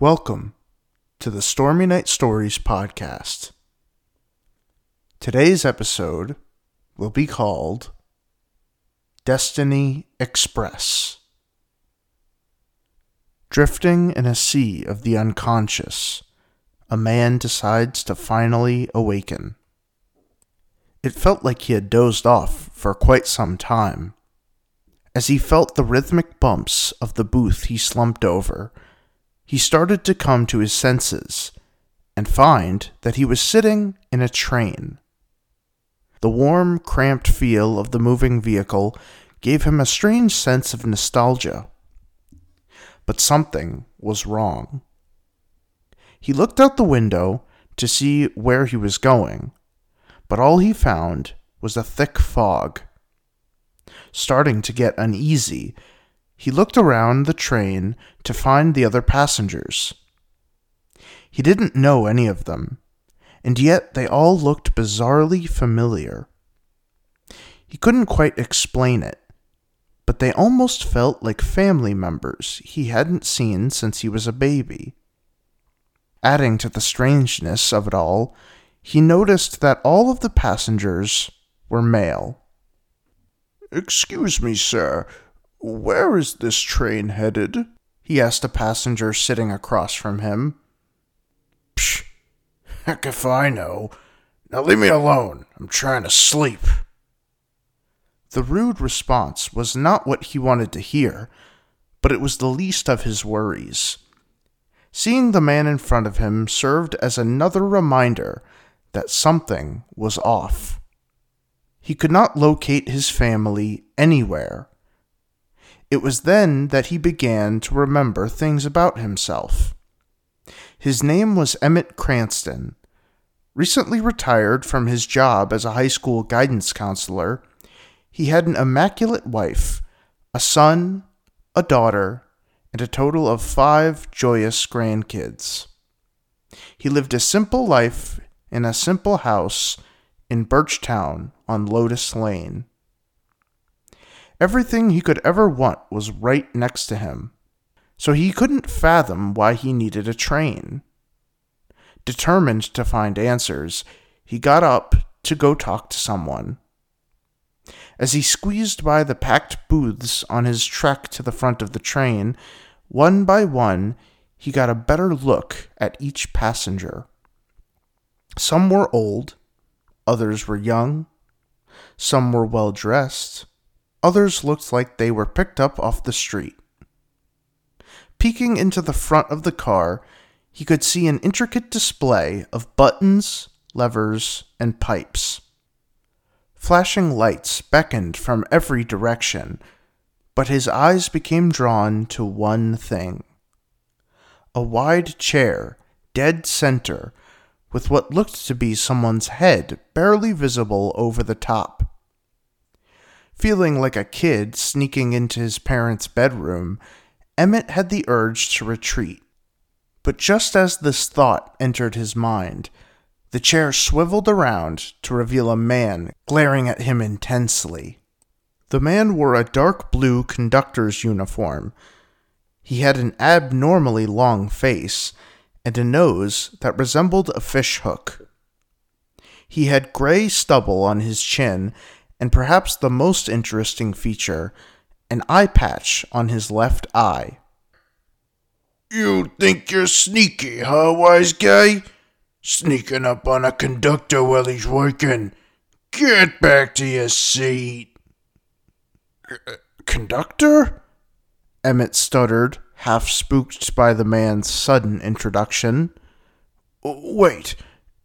Welcome to the Stormy Night Stories podcast. Today's episode will be called Destiny Express. Drifting in a sea of the unconscious, a man decides to finally awaken. It felt like he had dozed off for quite some time. As he felt the rhythmic bumps of the booth he slumped over, he started to come to his senses and find that he was sitting in a train. The warm, cramped feel of the moving vehicle gave him a strange sense of nostalgia. But something was wrong. He looked out the window to see where he was going, but all he found was a thick fog. Starting to get uneasy, he looked around the train to find the other passengers. He didn't know any of them, and yet they all looked bizarrely familiar. He couldn't quite explain it, but they almost felt like family members he hadn't seen since he was a baby. Adding to the strangeness of it all, he noticed that all of the passengers were male. Excuse me, sir, where is this train headed? he asked a passenger sitting across from him. Psh, heck if I know. Now leave me alone. I'm trying to sleep. The rude response was not what he wanted to hear, but it was the least of his worries. Seeing the man in front of him served as another reminder that something was off. He could not locate his family anywhere. It was then that he began to remember things about himself. His name was Emmett Cranston. Recently retired from his job as a high school guidance counselor, he had an immaculate wife, a son, a daughter, and a total of five joyous grandkids. He lived a simple life in a simple house in Birchtown on Lotus Lane. Everything he could ever want was right next to him, so he couldn't fathom why he needed a train. Determined to find answers, he got up to go talk to someone. As he squeezed by the packed booths on his trek to the front of the train, one by one he got a better look at each passenger. Some were old, others were young, some were well dressed, others looked like they were picked up off the street. Peeking into the front of the car, he could see an intricate display of buttons, levers, and pipes. Flashing lights beckoned from every direction, but his eyes became drawn to one thing a wide chair, dead center, with what looked to be someone's head barely visible over the top. Feeling like a kid sneaking into his parents' bedroom, Emmett had the urge to retreat. But just as this thought entered his mind, the chair swiveled around to reveal a man glaring at him intensely. The man wore a dark blue conductor's uniform. He had an abnormally long face and a nose that resembled a fishhook. He had gray stubble on his chin and perhaps the most interesting feature, an eye patch on his left eye. You think you're sneaky, huh, wise guy? Sneaking up on a conductor while he's working. Get back to your seat. Uh, conductor? Emmett stuttered, half spooked by the man's sudden introduction. Wait,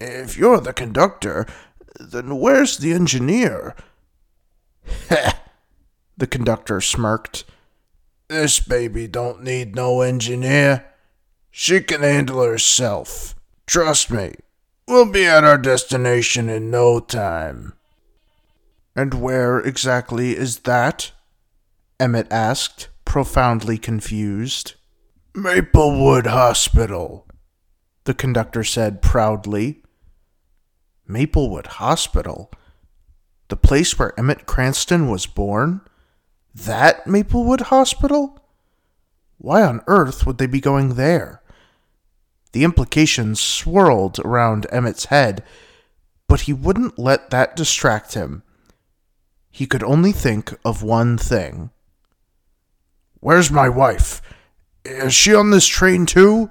if you're the conductor, then where's the engineer? the conductor smirked. This baby don't need no engineer. She can handle herself. Trust me, we'll be at our destination in no time. And where exactly is that? Emmett asked, profoundly confused. Maplewood Hospital, the conductor said proudly. Maplewood Hospital? The place where Emmett Cranston was born? That Maplewood Hospital? Why on earth would they be going there? The implications swirled around Emmett's head, but he wouldn't let that distract him. He could only think of one thing. Where's my wife? Is she on this train too?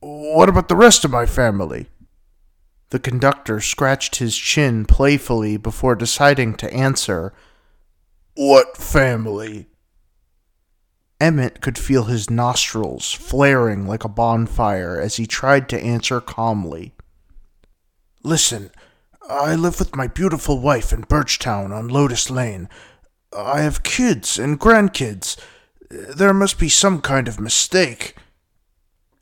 What about the rest of my family? The conductor scratched his chin playfully before deciding to answer. What family? Emmett could feel his nostrils flaring like a bonfire as he tried to answer calmly. Listen, I live with my beautiful wife in Birchtown on Lotus Lane. I have kids and grandkids. There must be some kind of mistake.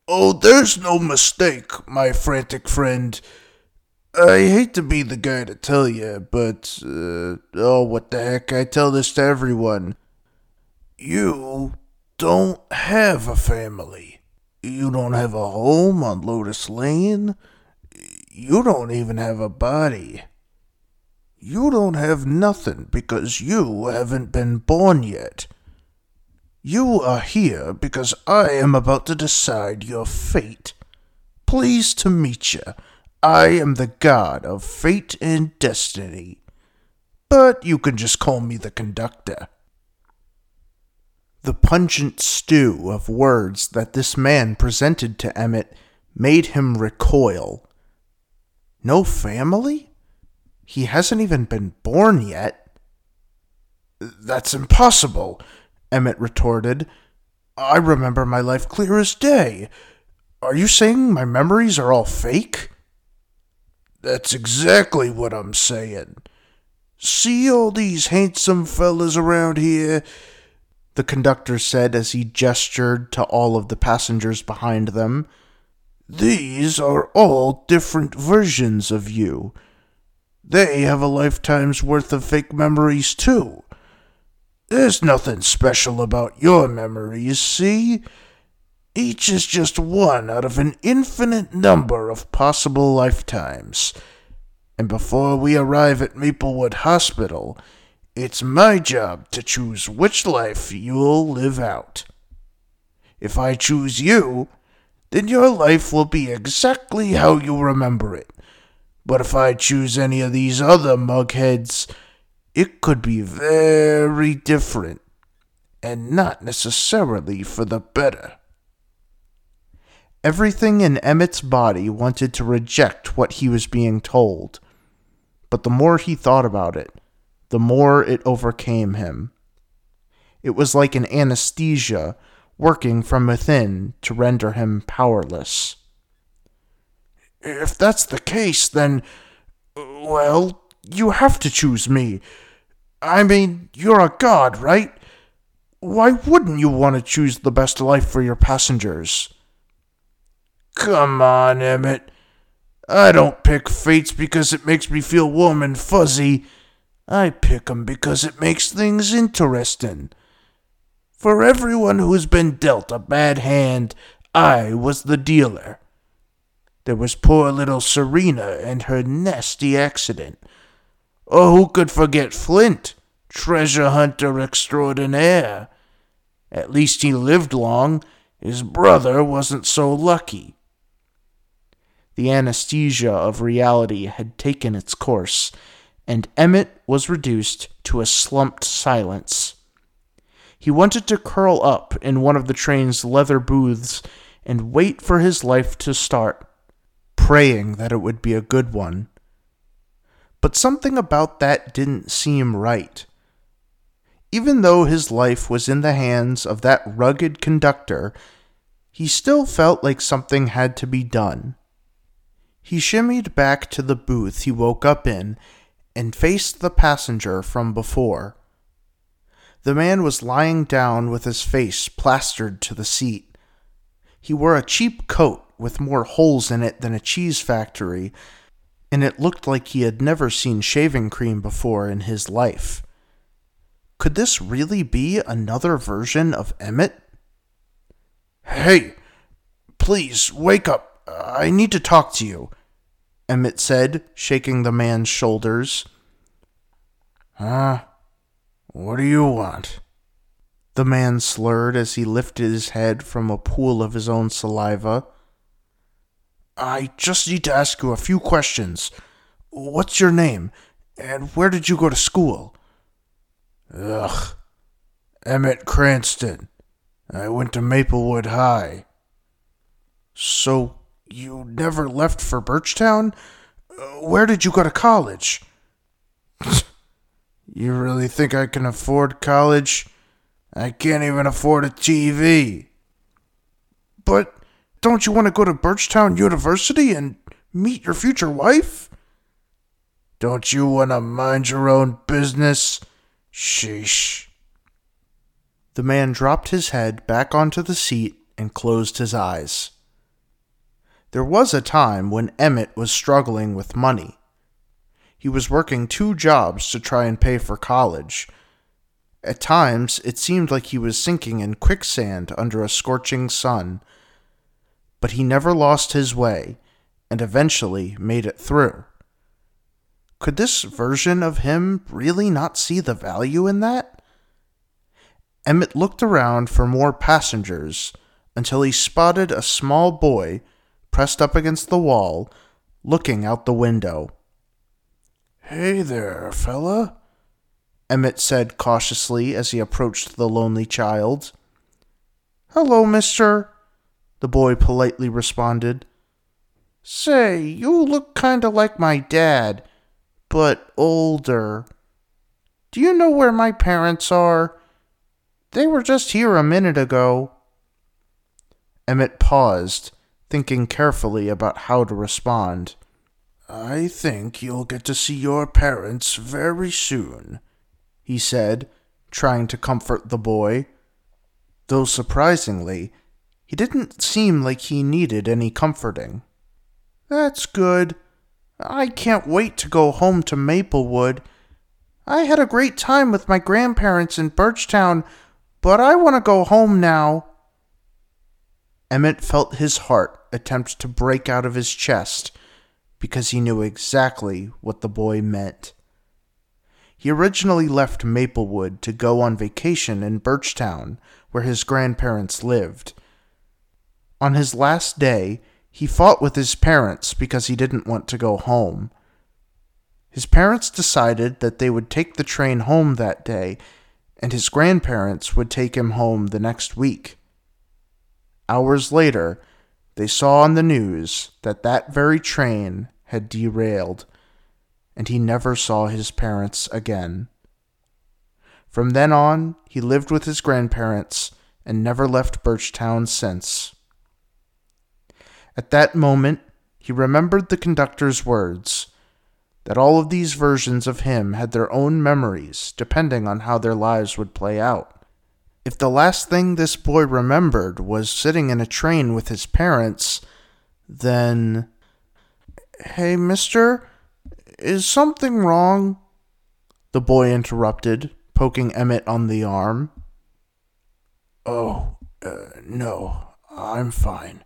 Oh, there's no mistake, my frantic friend. I hate to be the guy to tell you, but, uh, oh, what the heck, I tell this to everyone. You don't have a family. You don't have a home on Lotus Lane. You don't even have a body. You don't have nothing because you haven't been born yet. You are here because I am about to decide your fate. Pleased to meet you. I am the god of fate and destiny. But you can just call me the conductor. The pungent stew of words that this man presented to Emmett made him recoil. No family? He hasn't even been born yet. That's impossible, Emmett retorted. I remember my life clear as day. Are you saying my memories are all fake? That's exactly what I'm saying. See all these handsome fellas around here? the conductor said as he gestured to all of the passengers behind them. These are all different versions of you. They have a lifetime's worth of fake memories, too. There's nothing special about your memories, see? Each is just one out of an infinite number of possible lifetimes. And before we arrive at Maplewood Hospital, it's my job to choose which life you'll live out. If I choose you, then your life will be exactly how you remember it. But if I choose any of these other mugheads, it could be very different, and not necessarily for the better. Everything in Emmett's body wanted to reject what he was being told, but the more he thought about it, the more it overcame him. It was like an anesthesia working from within to render him powerless. If that's the case, then, well, you have to choose me. I mean, you're a god, right? Why wouldn't you want to choose the best life for your passengers? Come on, Emmett. I don't pick fates because it makes me feel warm and fuzzy. I pick 'em because it makes things interesting. For everyone who's been dealt a bad hand, I was the dealer. There was poor little Serena and her nasty accident. Oh, who could forget Flint, treasure hunter extraordinaire? At least he lived long. His brother wasn't so lucky. The anesthesia of reality had taken its course, and Emmett was reduced to a slumped silence. He wanted to curl up in one of the train's leather booths and wait for his life to start, praying that it would be a good one. But something about that didn't seem right. Even though his life was in the hands of that rugged conductor, he still felt like something had to be done. He shimmied back to the booth he woke up in and faced the passenger from before. The man was lying down with his face plastered to the seat. He wore a cheap coat with more holes in it than a cheese factory, and it looked like he had never seen shaving cream before in his life. Could this really be another version of Emmett? Hey, please wake up. I need to talk to you. Emmett said, shaking the man's shoulders. Huh? What do you want? The man slurred as he lifted his head from a pool of his own saliva. I just need to ask you a few questions. What's your name? And where did you go to school? Ugh. Emmett Cranston. I went to Maplewood High. So, you never left for Birchtown? Uh, where did you go to college? you really think I can afford college? I can't even afford a TV. But don't you want to go to Birchtown University and meet your future wife? Don't you want to mind your own business? Sheesh. The man dropped his head back onto the seat and closed his eyes. There was a time when Emmett was struggling with money. He was working two jobs to try and pay for college. At times, it seemed like he was sinking in quicksand under a scorching sun. But he never lost his way and eventually made it through. Could this version of him really not see the value in that? Emmett looked around for more passengers until he spotted a small boy pressed up against the wall, looking out the window. Hey there, fella, Emmett said cautiously as he approached the lonely child. Hello, mister, the boy politely responded. Say, you look kinda like my dad, but older. Do you know where my parents are? They were just here a minute ago. Emmett paused, thinking carefully about how to respond. I think you'll get to see your parents very soon, he said, trying to comfort the boy. Though surprisingly, he didn't seem like he needed any comforting. That's good. I can't wait to go home to Maplewood. I had a great time with my grandparents in Birchtown but I want to go home now. Emmett felt his heart attempt to break out of his chest because he knew exactly what the boy meant. He originally left Maplewood to go on vacation in Birchtown, where his grandparents lived. On his last day, he fought with his parents because he didn't want to go home. His parents decided that they would take the train home that day and his grandparents would take him home the next week. Hours later, they saw on the news that that very train had derailed, and he never saw his parents again. From then on, he lived with his grandparents and never left Birchtown since. At that moment, he remembered the conductor's words that all of these versions of him had their own memories, depending on how their lives would play out. If the last thing this boy remembered was sitting in a train with his parents, then. Hey, mister, is something wrong? The boy interrupted, poking Emmett on the arm. Oh, uh, no, I'm fine.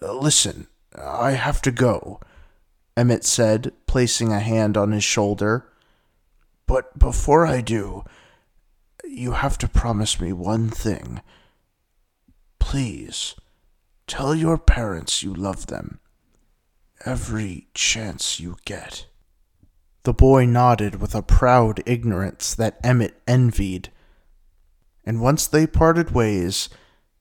Listen, I have to go. Emmett said, placing a hand on his shoulder. But before I do, you have to promise me one thing. Please, tell your parents you love them. Every chance you get. The boy nodded with a proud ignorance that Emmett envied. And once they parted ways,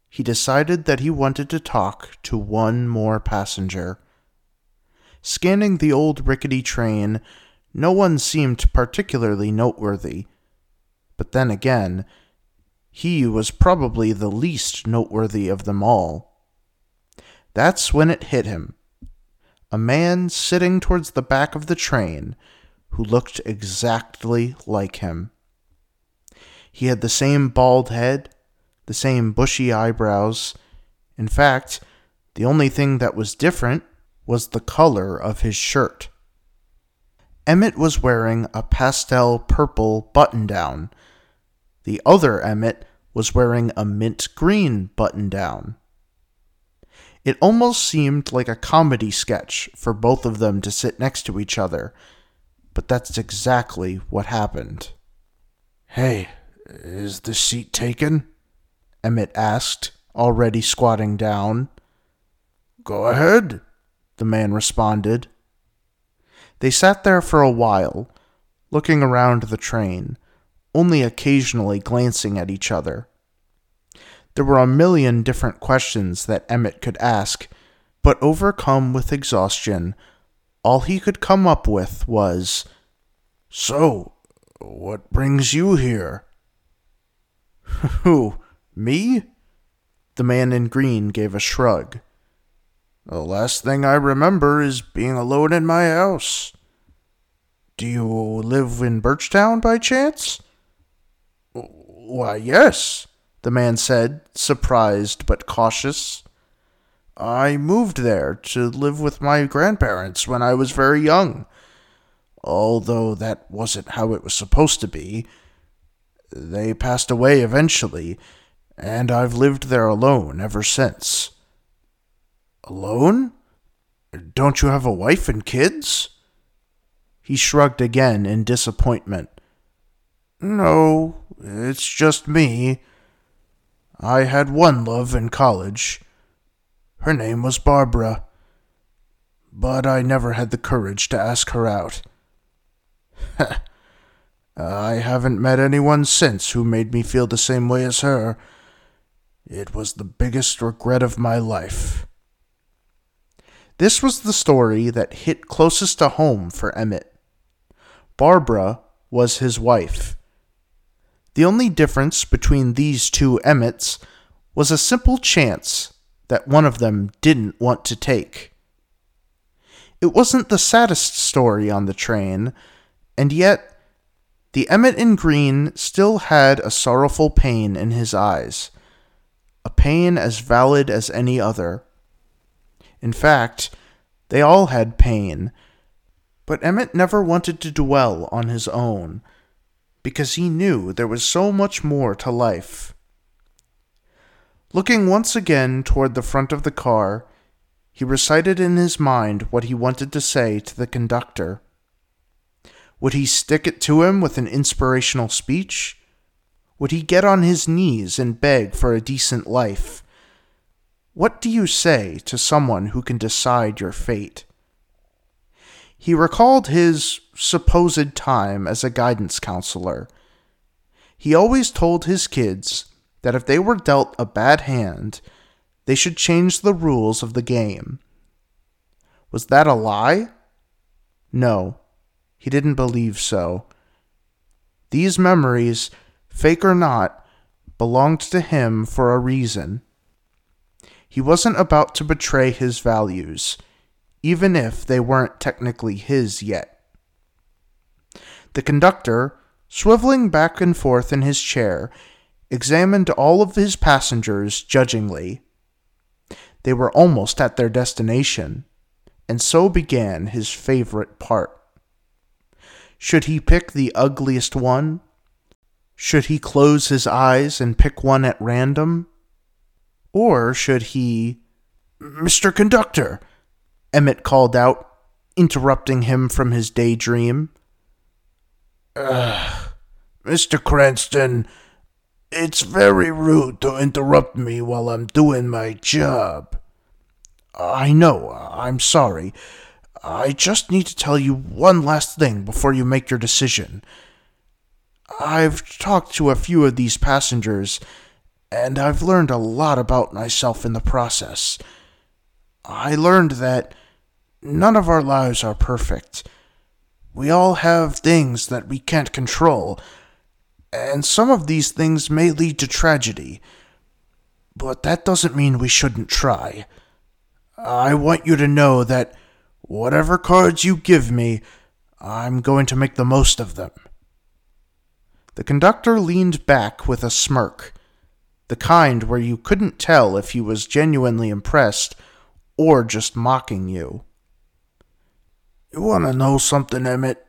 he decided that he wanted to talk to one more passenger. Scanning the old rickety train, no one seemed particularly noteworthy. But then again, he was probably the least noteworthy of them all. That's when it hit him. A man sitting towards the back of the train who looked exactly like him. He had the same bald head, the same bushy eyebrows. In fact, the only thing that was different was the color of his shirt. Emmett was wearing a pastel purple button down. The other Emmett was wearing a mint green button down. It almost seemed like a comedy sketch for both of them to sit next to each other, but that's exactly what happened. Hey, is the seat taken? Emmett asked, already squatting down. Go ahead, the man responded. They sat there for a while, looking around the train, only occasionally glancing at each other. There were a million different questions that Emmett could ask, but overcome with exhaustion, all he could come up with was, So, what brings you here? Who, me? The man in green gave a shrug. The last thing I remember is being alone in my house. Do you live in Birchtown by chance? Why, yes, the man said, surprised but cautious. I moved there to live with my grandparents when I was very young, although that wasn't how it was supposed to be. They passed away eventually, and I've lived there alone ever since. Alone? Don't you have a wife and kids? He shrugged again in disappointment. No, it's just me. I had one love in college. Her name was Barbara. But I never had the courage to ask her out. I haven't met anyone since who made me feel the same way as her. It was the biggest regret of my life. This was the story that hit closest to home for Emmett. Barbara was his wife. The only difference between these two Emmetts was a simple chance that one of them didn't want to take. It wasn't the saddest story on the train, and yet the Emmett in green still had a sorrowful pain in his eyes, a pain as valid as any other. In fact, they all had pain, but Emmett never wanted to dwell on his own, because he knew there was so much more to life. Looking once again toward the front of the car, he recited in his mind what he wanted to say to the conductor. Would he stick it to him with an inspirational speech? Would he get on his knees and beg for a decent life? What do you say to someone who can decide your fate? He recalled his supposed time as a guidance counselor. He always told his kids that if they were dealt a bad hand, they should change the rules of the game. Was that a lie? No, he didn't believe so. These memories, fake or not, belonged to him for a reason. He wasn't about to betray his values, even if they weren't technically his yet. The conductor, swiveling back and forth in his chair, examined all of his passengers judgingly. They were almost at their destination, and so began his favorite part. Should he pick the ugliest one? Should he close his eyes and pick one at random? Or should he. Mr. Conductor! Emmett called out, interrupting him from his daydream. Ugh, Mr. Cranston, it's very rude to interrupt me while I'm doing my job. I know, I'm sorry. I just need to tell you one last thing before you make your decision. I've talked to a few of these passengers, and I've learned a lot about myself in the process. I learned that none of our lives are perfect. We all have things that we can't control and some of these things may lead to tragedy. But that doesn't mean we shouldn't try. I want you to know that whatever cards you give me, I'm going to make the most of them. The conductor leaned back with a smirk, the kind where you couldn't tell if he was genuinely impressed or just mocking you. You want to know something, Emmett?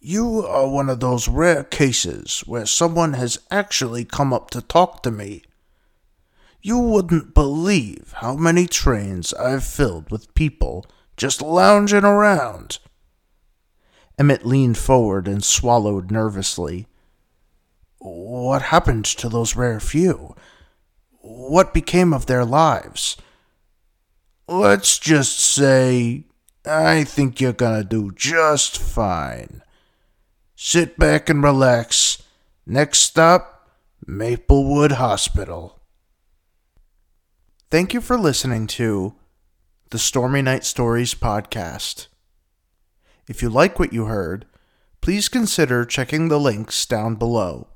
You are one of those rare cases where someone has actually come up to talk to me. You wouldn't believe how many trains I've filled with people just lounging around. Emmett leaned forward and swallowed nervously. What happened to those rare few? What became of their lives? let's just say I think you're gonna do just fine. Sit back and relax. Next stop, Maplewood Hospital. Thank you for listening to the Stormy Night Stories podcast. If you like what you heard, please consider checking the links down below.